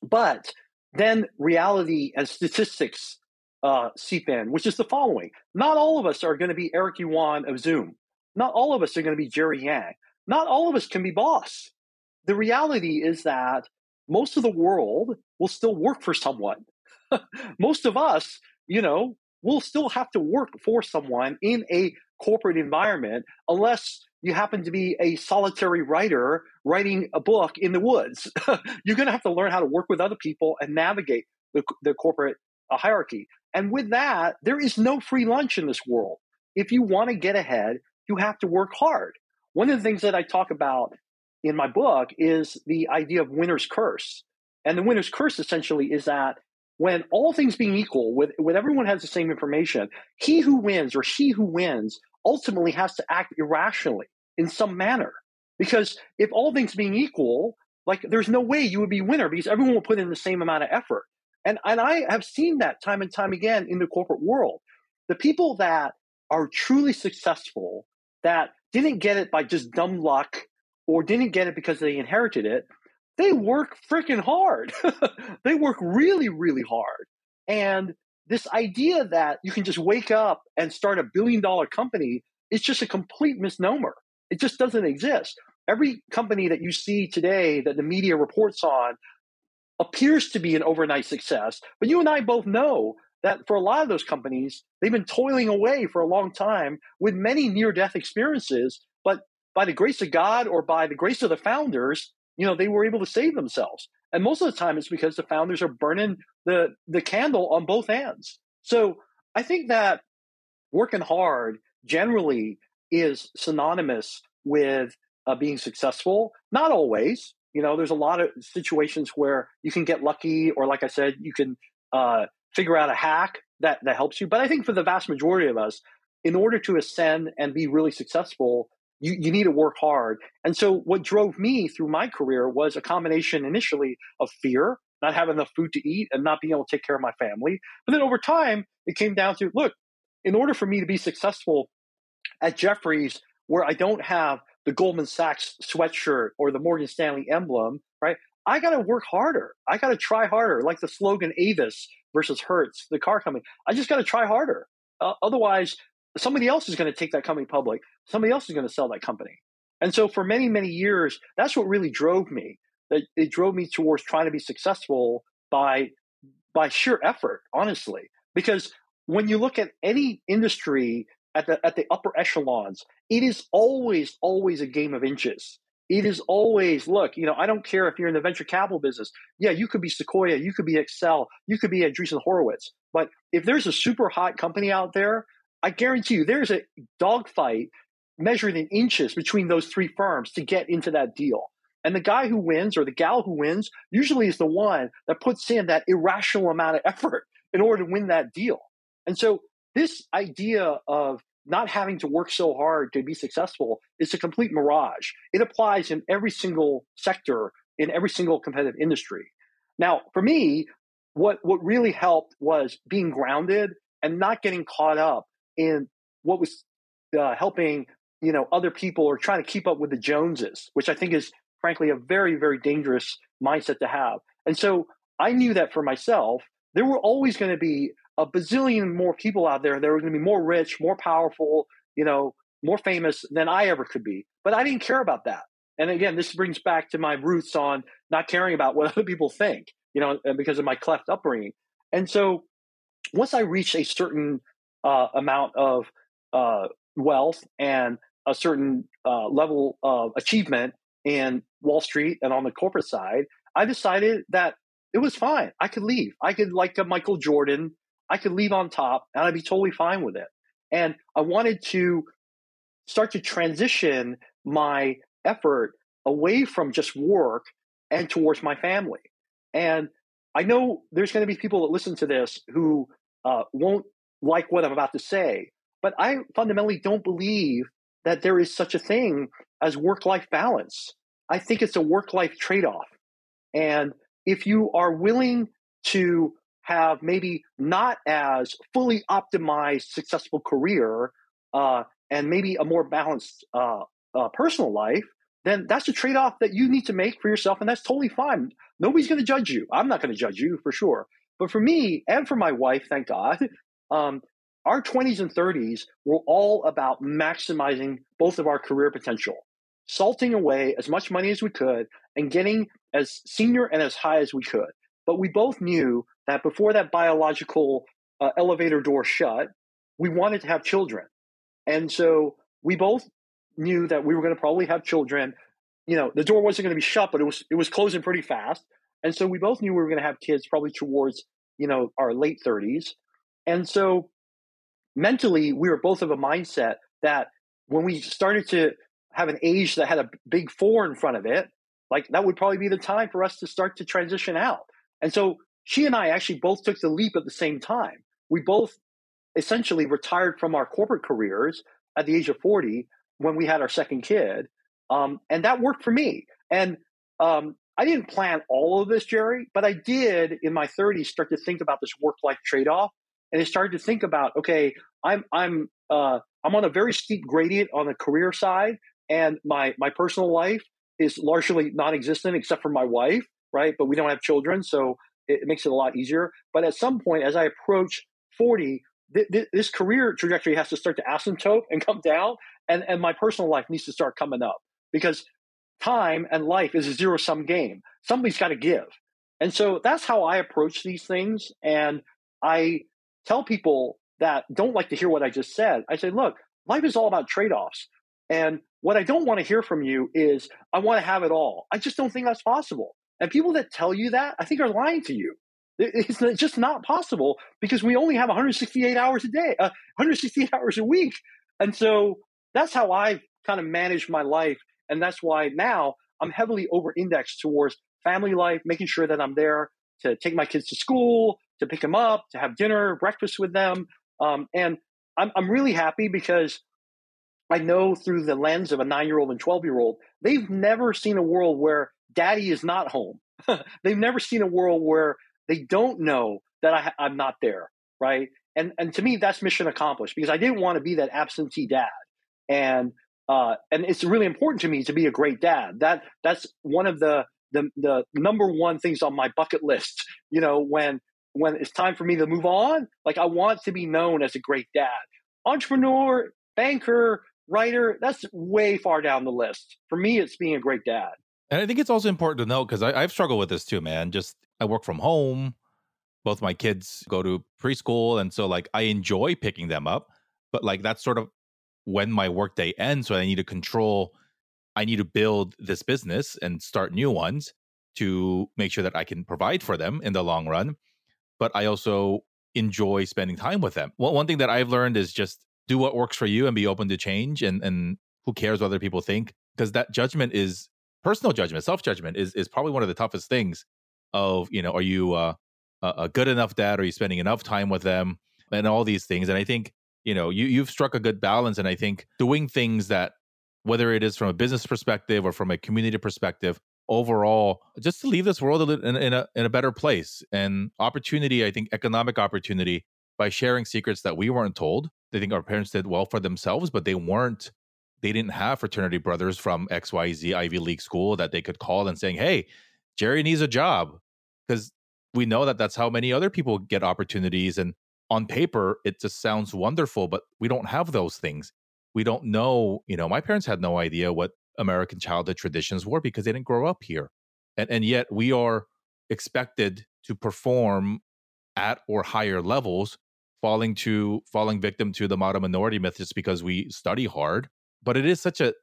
but then reality and statistics uh, in, which is the following: Not all of us are going to be Eric Yuan of Zoom. Not all of us are going to be Jerry Yang. Not all of us can be boss. The reality is that most of the world will still work for someone. most of us, you know, will still have to work for someone in a corporate environment unless you happen to be a solitary writer writing a book in the woods. You're going to have to learn how to work with other people and navigate the, the corporate uh, hierarchy. And with that, there is no free lunch in this world. If you want to get ahead, you have to work hard. One of the things that I talk about in my book is the idea of winner's curse. And the winner's curse essentially is that when all things being equal, with, when everyone has the same information, he who wins or she who wins ultimately has to act irrationally in some manner. Because if all things being equal, like there's no way you would be winner because everyone will put in the same amount of effort. And, and I have seen that time and time again in the corporate world. The people that are truly successful, that didn't get it by just dumb luck or didn't get it because they inherited it, they work freaking hard. they work really, really hard. And this idea that you can just wake up and start a billion dollar company is just a complete misnomer. It just doesn't exist. Every company that you see today that the media reports on appears to be an overnight success. But you and I both know that for a lot of those companies, they've been toiling away for a long time with many near death experiences. But by the grace of God or by the grace of the founders, you know, they were able to save themselves. And most of the time it's because the founders are burning the, the candle on both ends. So I think that working hard generally is synonymous with uh, being successful. Not always. You know, there's a lot of situations where you can get lucky, or like I said, you can uh, figure out a hack that, that helps you. But I think for the vast majority of us, in order to ascend and be really successful, you, you need to work hard. And so what drove me through my career was a combination initially of fear, not having enough food to eat and not being able to take care of my family. But then over time, it came down to look, in order for me to be successful at Jefferies, where I don't have the Goldman Sachs sweatshirt or the Morgan Stanley emblem, right? I got to work harder. I got to try harder, like the slogan Avis versus Hertz, the car company. I just got to try harder. Uh, otherwise, somebody else is going to take that company public. Somebody else is going to sell that company. And so for many, many years, that's what really drove me. It, it drove me towards trying to be successful by by sheer effort, honestly. Because when you look at any industry at the at the upper echelons, it is always, always a game of inches. It is always, look, you know, I don't care if you're in the venture capital business. Yeah, you could be Sequoia, you could be Accel, you could be Andreessen Horowitz. But if there's a super hot company out there I guarantee you there's a dogfight measured in inches between those three firms to get into that deal. And the guy who wins or the gal who wins usually is the one that puts in that irrational amount of effort in order to win that deal. And so this idea of not having to work so hard to be successful is a complete mirage. It applies in every single sector, in every single competitive industry. Now, for me, what, what really helped was being grounded and not getting caught up in what was uh, helping you know other people or trying to keep up with the Joneses, which I think is frankly a very very dangerous mindset to have. And so I knew that for myself, there were always going to be a bazillion more people out there that were going to be more rich, more powerful, you know, more famous than I ever could be. But I didn't care about that. And again, this brings back to my roots on not caring about what other people think, you know, because of my cleft upbringing. And so once I reached a certain uh, amount of uh, wealth and a certain uh, level of achievement in Wall Street and on the corporate side, I decided that it was fine. I could leave. I could, like a Michael Jordan, I could leave on top and I'd be totally fine with it. And I wanted to start to transition my effort away from just work and towards my family. And I know there's going to be people that listen to this who uh, won't like what I'm about to say. But I fundamentally don't believe that there is such a thing as work life balance. I think it's a work life trade off. And if you are willing to have maybe not as fully optimized successful career uh, and maybe a more balanced uh, uh, personal life, then that's a trade off that you need to make for yourself. And that's totally fine. Nobody's going to judge you. I'm not going to judge you for sure. But for me and for my wife, thank God, um, our 20s and 30s were all about maximizing both of our career potential, salting away as much money as we could and getting as senior and as high as we could. but we both knew that before that biological uh, elevator door shut, we wanted to have children. And so we both knew that we were going to probably have children. You know, the door wasn't going to be shut, but it was it was closing pretty fast. And so we both knew we were going to have kids probably towards, you know, our late 30s. And so mentally, we were both of a mindset that when we started to have an age that had a big four in front of it, like that would probably be the time for us to start to transition out. And so she and I actually both took the leap at the same time. We both essentially retired from our corporate careers at the age of 40 when we had our second kid. Um, and that worked for me. And um, I didn't plan all of this, Jerry, but I did in my 30s start to think about this work life trade off. And I started to think about, okay, I'm, I'm, uh, I'm on a very steep gradient on the career side, and my, my personal life is largely non existent except for my wife, right? But we don't have children, so it, makes it a lot easier. But at some point, as I approach 40, th- th- this career trajectory has to start to asymptote and come down, and, and my personal life needs to start coming up because time and life is a zero sum game. Somebody's got to give. And so that's how I approach these things. And I tell people that don't like to hear what I just said. I say, look, life is all about trade offs. And what I don't want to hear from you is, I want to have it all. I just don't think that's possible. And people that tell you that, I think are lying to you. It's just not possible because we only have 168 hours a day, uh, 168 hours a week. And so that's how I've kind of managed my life. And that's why now I'm heavily over indexed towards family life, making sure that I'm there to take my kids to school, to pick them up, to have dinner, breakfast with them. Um, and I'm, I'm really happy because I know through the lens of a nine year old and 12 year old, they've never seen a world where daddy is not home. they've never seen a world where they don't know that I, I'm not there, right? And and to me, that's mission accomplished because I didn't want to be that absentee dad, and uh, and it's really important to me to be a great dad. That that's one of the the the number one things on my bucket list. You know, when when it's time for me to move on, like I want to be known as a great dad, entrepreneur, banker, writer. That's way far down the list. For me, it's being a great dad. And I think it's also important to note because I've struggled with this too, man. Just I work from home. Both my kids go to preschool. And so, like, I enjoy picking them up, but like, that's sort of when my workday ends. So I need to control, I need to build this business and start new ones to make sure that I can provide for them in the long run. But I also enjoy spending time with them. Well, one thing that I've learned is just do what works for you and be open to change and, and who cares what other people think? Because that judgment is personal judgment, self judgment is, is probably one of the toughest things of you know are you uh, a good enough dad? Are you spending enough time with them? And all these things. And i think you know you you've struck a good balance. And i think doing things that whether it is from a business perspective or from a community perspective overall just to leave this world in, in a in a better place. And opportunity i think economic opportunity by sharing secrets that we weren't told. They think our parents did well for themselves but they weren't they didn't have fraternity brothers from xyz ivy league school that they could call and saying hey jerry needs a job. Because we know that that's how many other people get opportunities and on paper it just sounds wonderful but we don't have those things. We don't know you know my parents had no idea what american childhood traditions were because they didn't grow up here. And and yet we are expected to perform at or higher levels falling to falling victim to the model minority myth just because we study hard but it is such a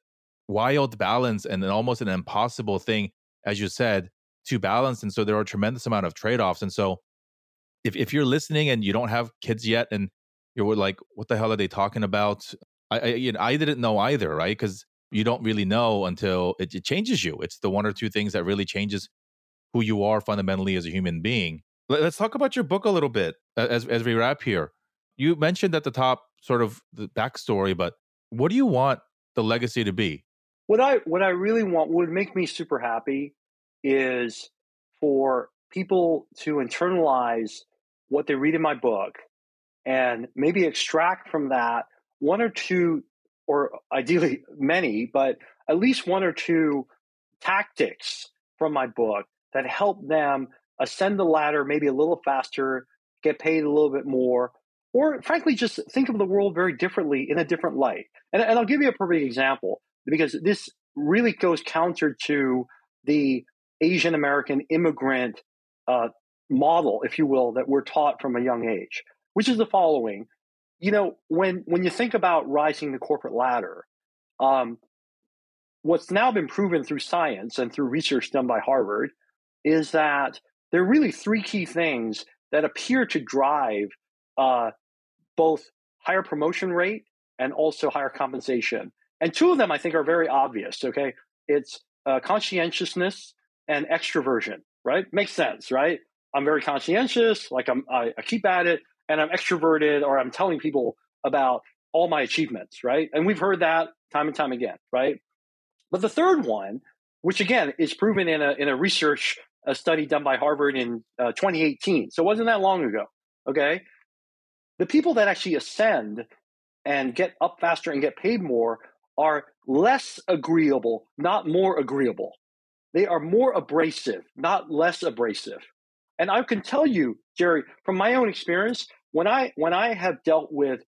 wild balance and an, almost an impossible thing as you said to balance. And so there are a tremendous amount of trade offs. And so if, if you're listening and you don't have kids yet and you're like, what the hell are they talking about? I, I, you know, I didn't know either, right? Because you don't really know until it, it changes you. It's the one or two things that really changes who you are fundamentally as a human being. Let's talk about your book a little bit as as we wrap here. You mentioned at the top sort of the backstory, but what do you want the legacy to be? What I what I really want would make me super happy is for people to internalize what they read in my book and maybe extract from that one or two, or ideally many, but at least one or two tactics from my book that help them ascend the ladder maybe a little faster, get paid a little bit more, or frankly, just think of the world very differently in a different light. And, and I'll give you a perfect example because this really goes counter to the Asian American immigrant uh, model, if you will, that we're taught from a young age, which is the following. You know, when when you think about rising the corporate ladder, um, what's now been proven through science and through research done by Harvard is that there are really three key things that appear to drive uh, both higher promotion rate and also higher compensation. And two of them I think are very obvious. Okay, it's uh, conscientiousness and extroversion. Right, makes sense. Right, I'm very conscientious. Like I'm, I, I keep at it, and I'm extroverted, or I'm telling people about all my achievements. Right, and we've heard that time and time again. Right, but the third one, which again is proven in a in a research a study done by Harvard in uh, 2018, so it wasn't that long ago. Okay, the people that actually ascend and get up faster and get paid more are less agreeable, not more agreeable. They are more abrasive, not less abrasive. And I can tell you, Jerry, from my own experience, when I when I have dealt with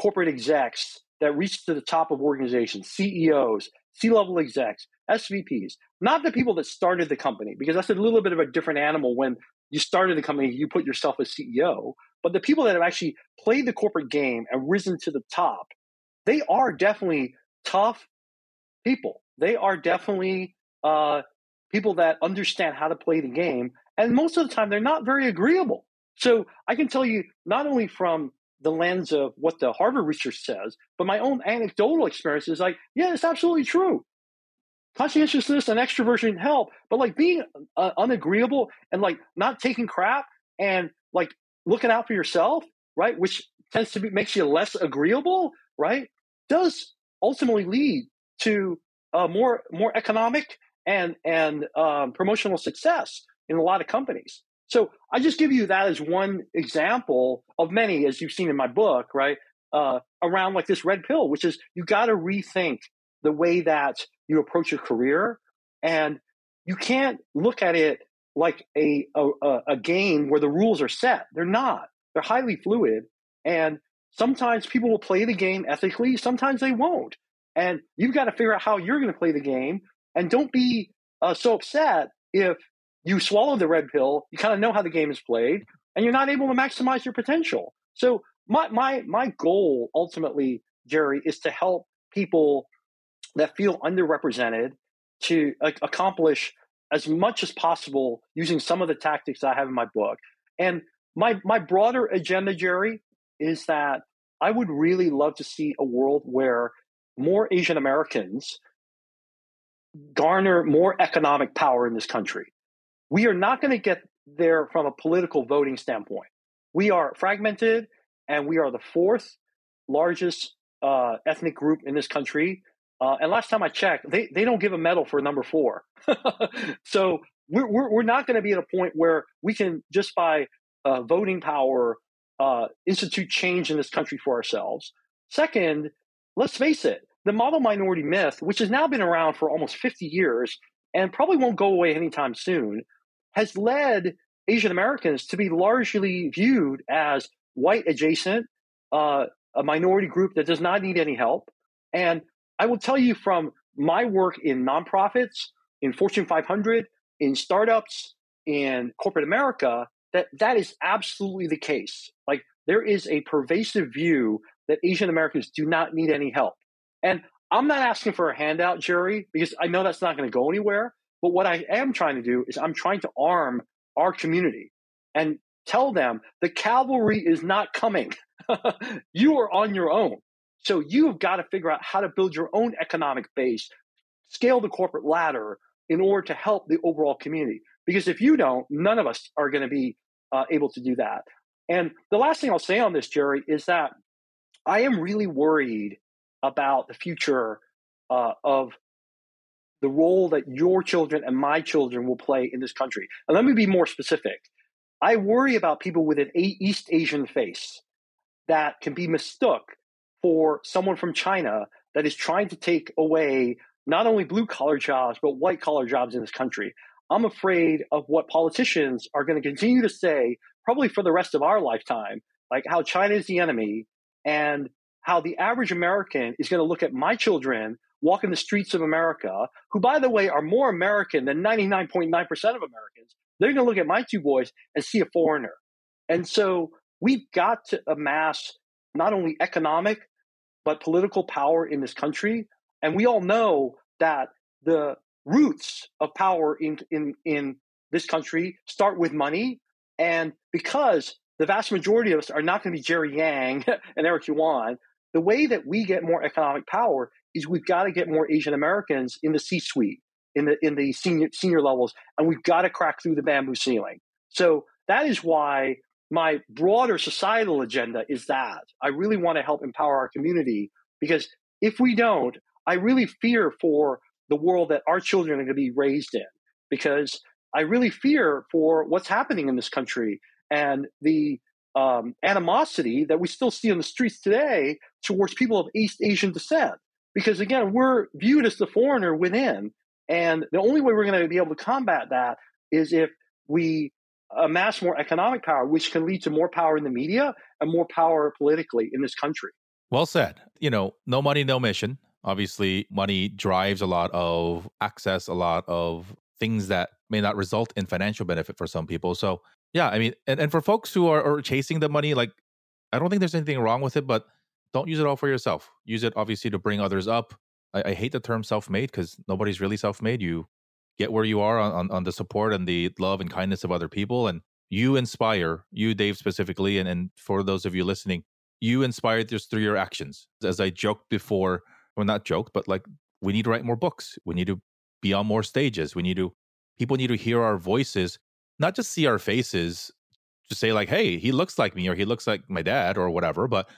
corporate execs that reach to the top of organizations, CEOs, C-level execs, SVPs, not the people that started the company, because that's a little bit of a different animal when you started the company, you put yourself as CEO, but the people that have actually played the corporate game and risen to the top, they are definitely tough people. They are definitely uh, people that understand how to play the game. And most of the time, they're not very agreeable. So I can tell you not only from the lens of what the Harvard research says, but my own anecdotal experience is like, yeah, it's absolutely true. Conscientiousness and extroversion help, but like being uh, unagreeable and like not taking crap and like looking out for yourself, right, which tends to be makes you less agreeable, right, does ultimately lead to uh, more more economic and and um, promotional success in a lot of companies. So I just give you that as one example of many, as you've seen in my book, right? Uh, around like this red pill, which is you got to rethink the way that you approach your career, and you can't look at it like a, a, a game where the rules are set. They're not. They're highly fluid. And sometimes people will play the game ethically, sometimes they won't. And you've got to figure out how you're going to play the game. And don't be uh, so upset if you swallow the red pill, you kind of know how the game is played, and you're not able to maximize your potential. So my my my goal ultimately, Jerry, is to help people that feel underrepresented to uh, accomplish as much as possible using some of the tactics I have in my book. And my my broader agenda, Jerry, is that I would really love to see a world where more Asian Americans garner more economic power in this country. We are not going to get there from a political voting standpoint. We are fragmented, and we are the fourth largest uh, ethnic group in this country. Uh, and last time I checked, they, they don't give a medal for number four. so we're, we're, we're not going to be at a point where we can, just by uh, voting power, uh, institute change in this country for ourselves. Second, let's face it, the model minority myth, which has now been around for almost 50 years and probably won't go away anytime soon, has led Asian Americans to be largely viewed as white adjacent, uh, a minority group that does not need any help. And I will tell you from my work in nonprofits, in Fortune 500, in startups, in corporate America, that that is absolutely the case. Like there is a pervasive view that Asian Americans do not need any help. And I'm not asking for a handout, Jerry, because I know that's not going to go anywhere. But what I am trying to do is I'm trying to arm our community and tell them the cavalry is not coming. you are on your own. So you've got to figure out how to build your own economic base, scale the corporate ladder in order to help the overall community. Because if you don't, none of us are going to be uh, able to do that. And the last thing I'll say on this, Jerry, is that I am really worried about the future uh, of the role that your children and my children will play in this country. And let me be more specific. I worry about people with an East Asian face that can be mistook for someone from China that is trying to take away not only blue collar jobs, but white collar jobs in this country. I'm afraid of what politicians are going to continue to say, probably for the rest of our lifetime, like how China is the enemy and how the average American is going to look at my children walking the streets of America, who, by the way, are more American than 99.9% of Americans, they're going to look at my two boys and see a foreigner. And so we've got to amass not only economic, but political power in this country. And we all know that the roots of power in, in, in this country start with money. And because the vast majority of us are not going to be Jerry Yang and Eric Yuan, the way that we get more economic power is we've got to get more Asian Americans in the C suite, in the in the senior senior levels, and we've got to crack through the bamboo ceiling. So that is why my broader societal agenda is that I really want to help empower our community because if we don't, I really fear for the world that our children are going to be raised in because I really fear for what's happening in this country and the um, animosity that we still see on the streets today towards people of East Asian descent. Because again, we're viewed as the foreigner within. And the only way we're going to be able to combat that is if we amass more economic power, which can lead to more power in the media and more power politically in this country. Well said. You know, no money, no mission. Obviously, money drives a lot of access, a lot of things that may not result in financial benefit for some people. So, yeah, I mean, and, and for folks who are, are chasing the money, like, I don't think there's anything wrong with it, but don't use it all for yourself. Use it obviously to bring others up. I, I hate the term self made because nobody's really self made. You get where you are on, on, on, the support and the love and kindness of other people. And you inspire, you, Dave, specifically, and, and for those of you listening, you inspire just through your actions. As I joked before, well, not joked, but like we need to write more books. We need to be on more stages. We need to, people need to hear our voices, not just see our faces, to say like, hey, he looks like me or he looks like my dad or whatever, but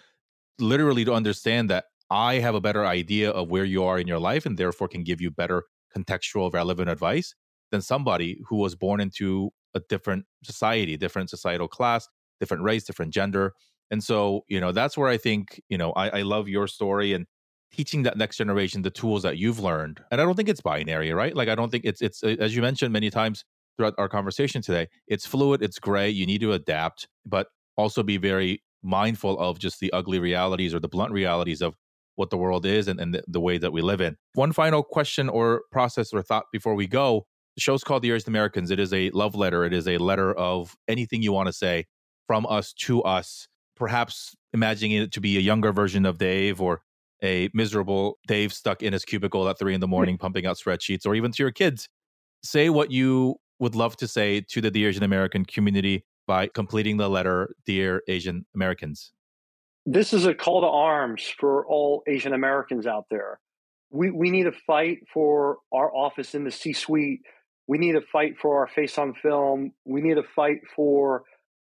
literally to understand that I have a better idea of where you are in your life and therefore can give you better contextual, relevant advice than somebody who was born into a different society, different societal class, different race, different gender. And so, you know, that's where I think, you know, I, I love your story and teaching that next generation the tools that you've learned. And I don't think it's binary, right? Like I don't think it's it's as you mentioned many times throughout our conversation today, it's fluid, it's gray, you need to adapt, but also be very mindful of just the ugly realities or the blunt realities of what the world is and, and the, the way that we live in. One final question or process or thought before we go. The show's called The Asian Americans. It is a love letter. It is a letter of anything you want to say from us to us. Perhaps imagining it to be a younger version of Dave or a miserable Dave stuck in his cubicle at three in the morning pumping out spreadsheets, or even to your kids. Say what you would love to say to the Dear Asian American community by completing the letter Dear Asian Americans this is a call to arms for all Asian Americans out there. We, we need to fight for our office in the C suite. We need to fight for our face on film. We need to fight for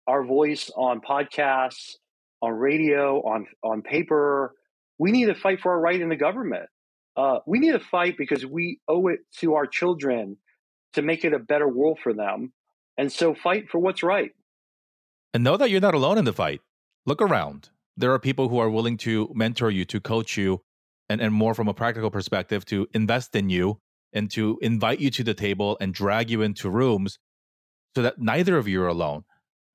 our voice on podcasts, on radio, on, on paper. We need to fight for our right in the government. Uh, we need to fight because we owe it to our children to make it a better world for them. And so fight for what's right. And know that you're not alone in the fight. Look around there are people who are willing to mentor you, to coach you, and, and more from a practical perspective, to invest in you and to invite you to the table and drag you into rooms so that neither of you are alone.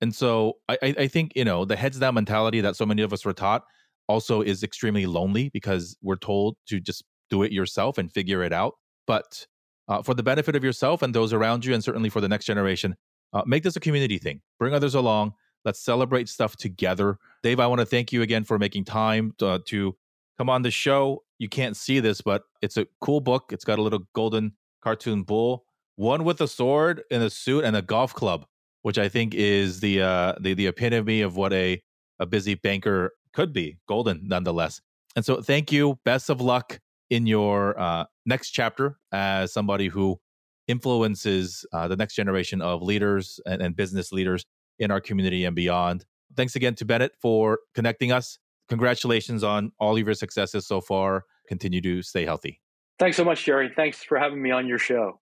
And so I, I think, you know, the heads down mentality that so many of us were taught also is extremely lonely because we're told to just do it yourself and figure it out. But uh, for the benefit of yourself and those around you, and certainly for the next generation, uh, make this a community thing. Bring others along. Let's celebrate stuff together. Dave, I want to thank you again for making time to, uh, to come on the show. You can't see this, but it's a cool book. It's got a little golden cartoon bull, one with a sword and a suit and a golf club, which I think is the uh, the the epitome of what a a busy banker could be. Golden, nonetheless. And so, thank you. Best of luck in your uh, next chapter as somebody who influences uh, the next generation of leaders and, and business leaders in our community and beyond. Thanks again to Bennett for connecting us. Congratulations on all of your successes so far. Continue to stay healthy. Thanks so much, Jerry. Thanks for having me on your show.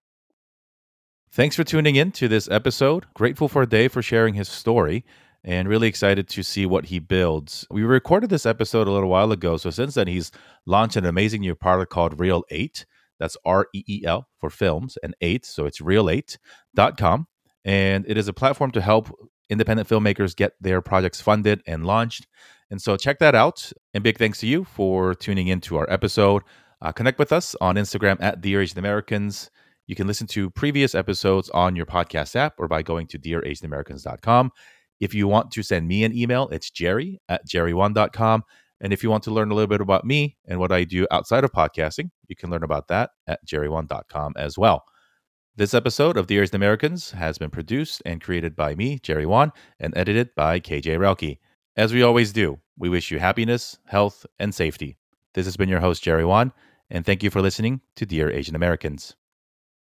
Thanks for tuning in to this episode. Grateful for Dave for sharing his story and really excited to see what he builds. We recorded this episode a little while ago, so since then he's launched an amazing new product called Reel 8. That's R E E L for films and 8, so it's reel8.com. And it is a platform to help independent filmmakers get their projects funded and launched. And so check that out. And big thanks to you for tuning in to our episode. Uh, connect with us on Instagram at Dear Asian Americans. You can listen to previous episodes on your podcast app or by going to dearasianamericans.com. If you want to send me an email, it's jerry at jerrywon.com. And if you want to learn a little bit about me and what I do outside of podcasting, you can learn about that at jerrywon.com as well. This episode of Dear Asian Americans has been produced and created by me, Jerry Won, and edited by KJ Rauke. As we always do, we wish you happiness, health, and safety. This has been your host, Jerry Won, and thank you for listening to Dear Asian Americans.